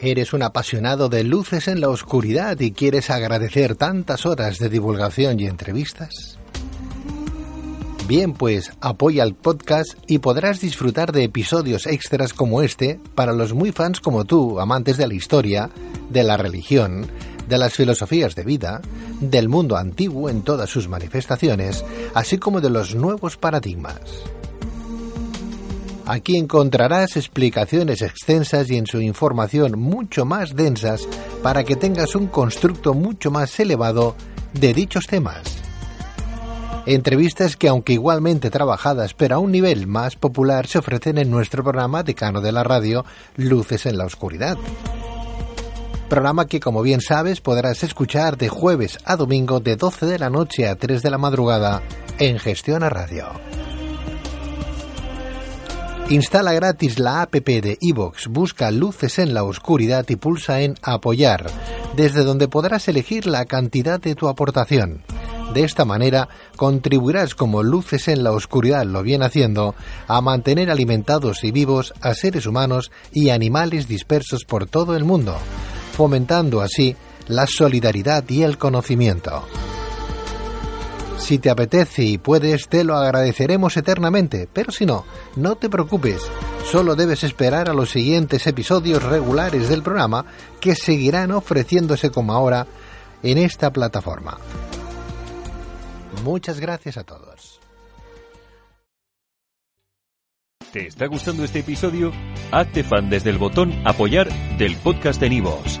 ¿Eres un apasionado de luces en la oscuridad y quieres agradecer tantas horas de divulgación y entrevistas? Bien, pues apoya el podcast y podrás disfrutar de episodios extras como este para los muy fans como tú, amantes de la historia, de la religión, de las filosofías de vida, del mundo antiguo en todas sus manifestaciones, así como de los nuevos paradigmas. Aquí encontrarás explicaciones extensas y en su información mucho más densas para que tengas un constructo mucho más elevado de dichos temas. Entrevistas que aunque igualmente trabajadas pero a un nivel más popular se ofrecen en nuestro programa Decano de la Radio Luces en la Oscuridad. Programa que como bien sabes podrás escuchar de jueves a domingo de 12 de la noche a 3 de la madrugada en Gestión a Radio. Instala gratis la app de iVoox, busca Luces en la Oscuridad y pulsa en Apoyar, desde donde podrás elegir la cantidad de tu aportación. De esta manera contribuirás como Luces en la Oscuridad lo viene haciendo a mantener alimentados y vivos a seres humanos y animales dispersos por todo el mundo, fomentando así la solidaridad y el conocimiento. Si te apetece y puedes, te lo agradeceremos eternamente, pero si no, no te preocupes, solo debes esperar a los siguientes episodios regulares del programa que seguirán ofreciéndose como ahora en esta plataforma. Muchas gracias a todos. ¿Te está gustando este episodio? Hazte fan desde el botón apoyar del podcast de Nivos.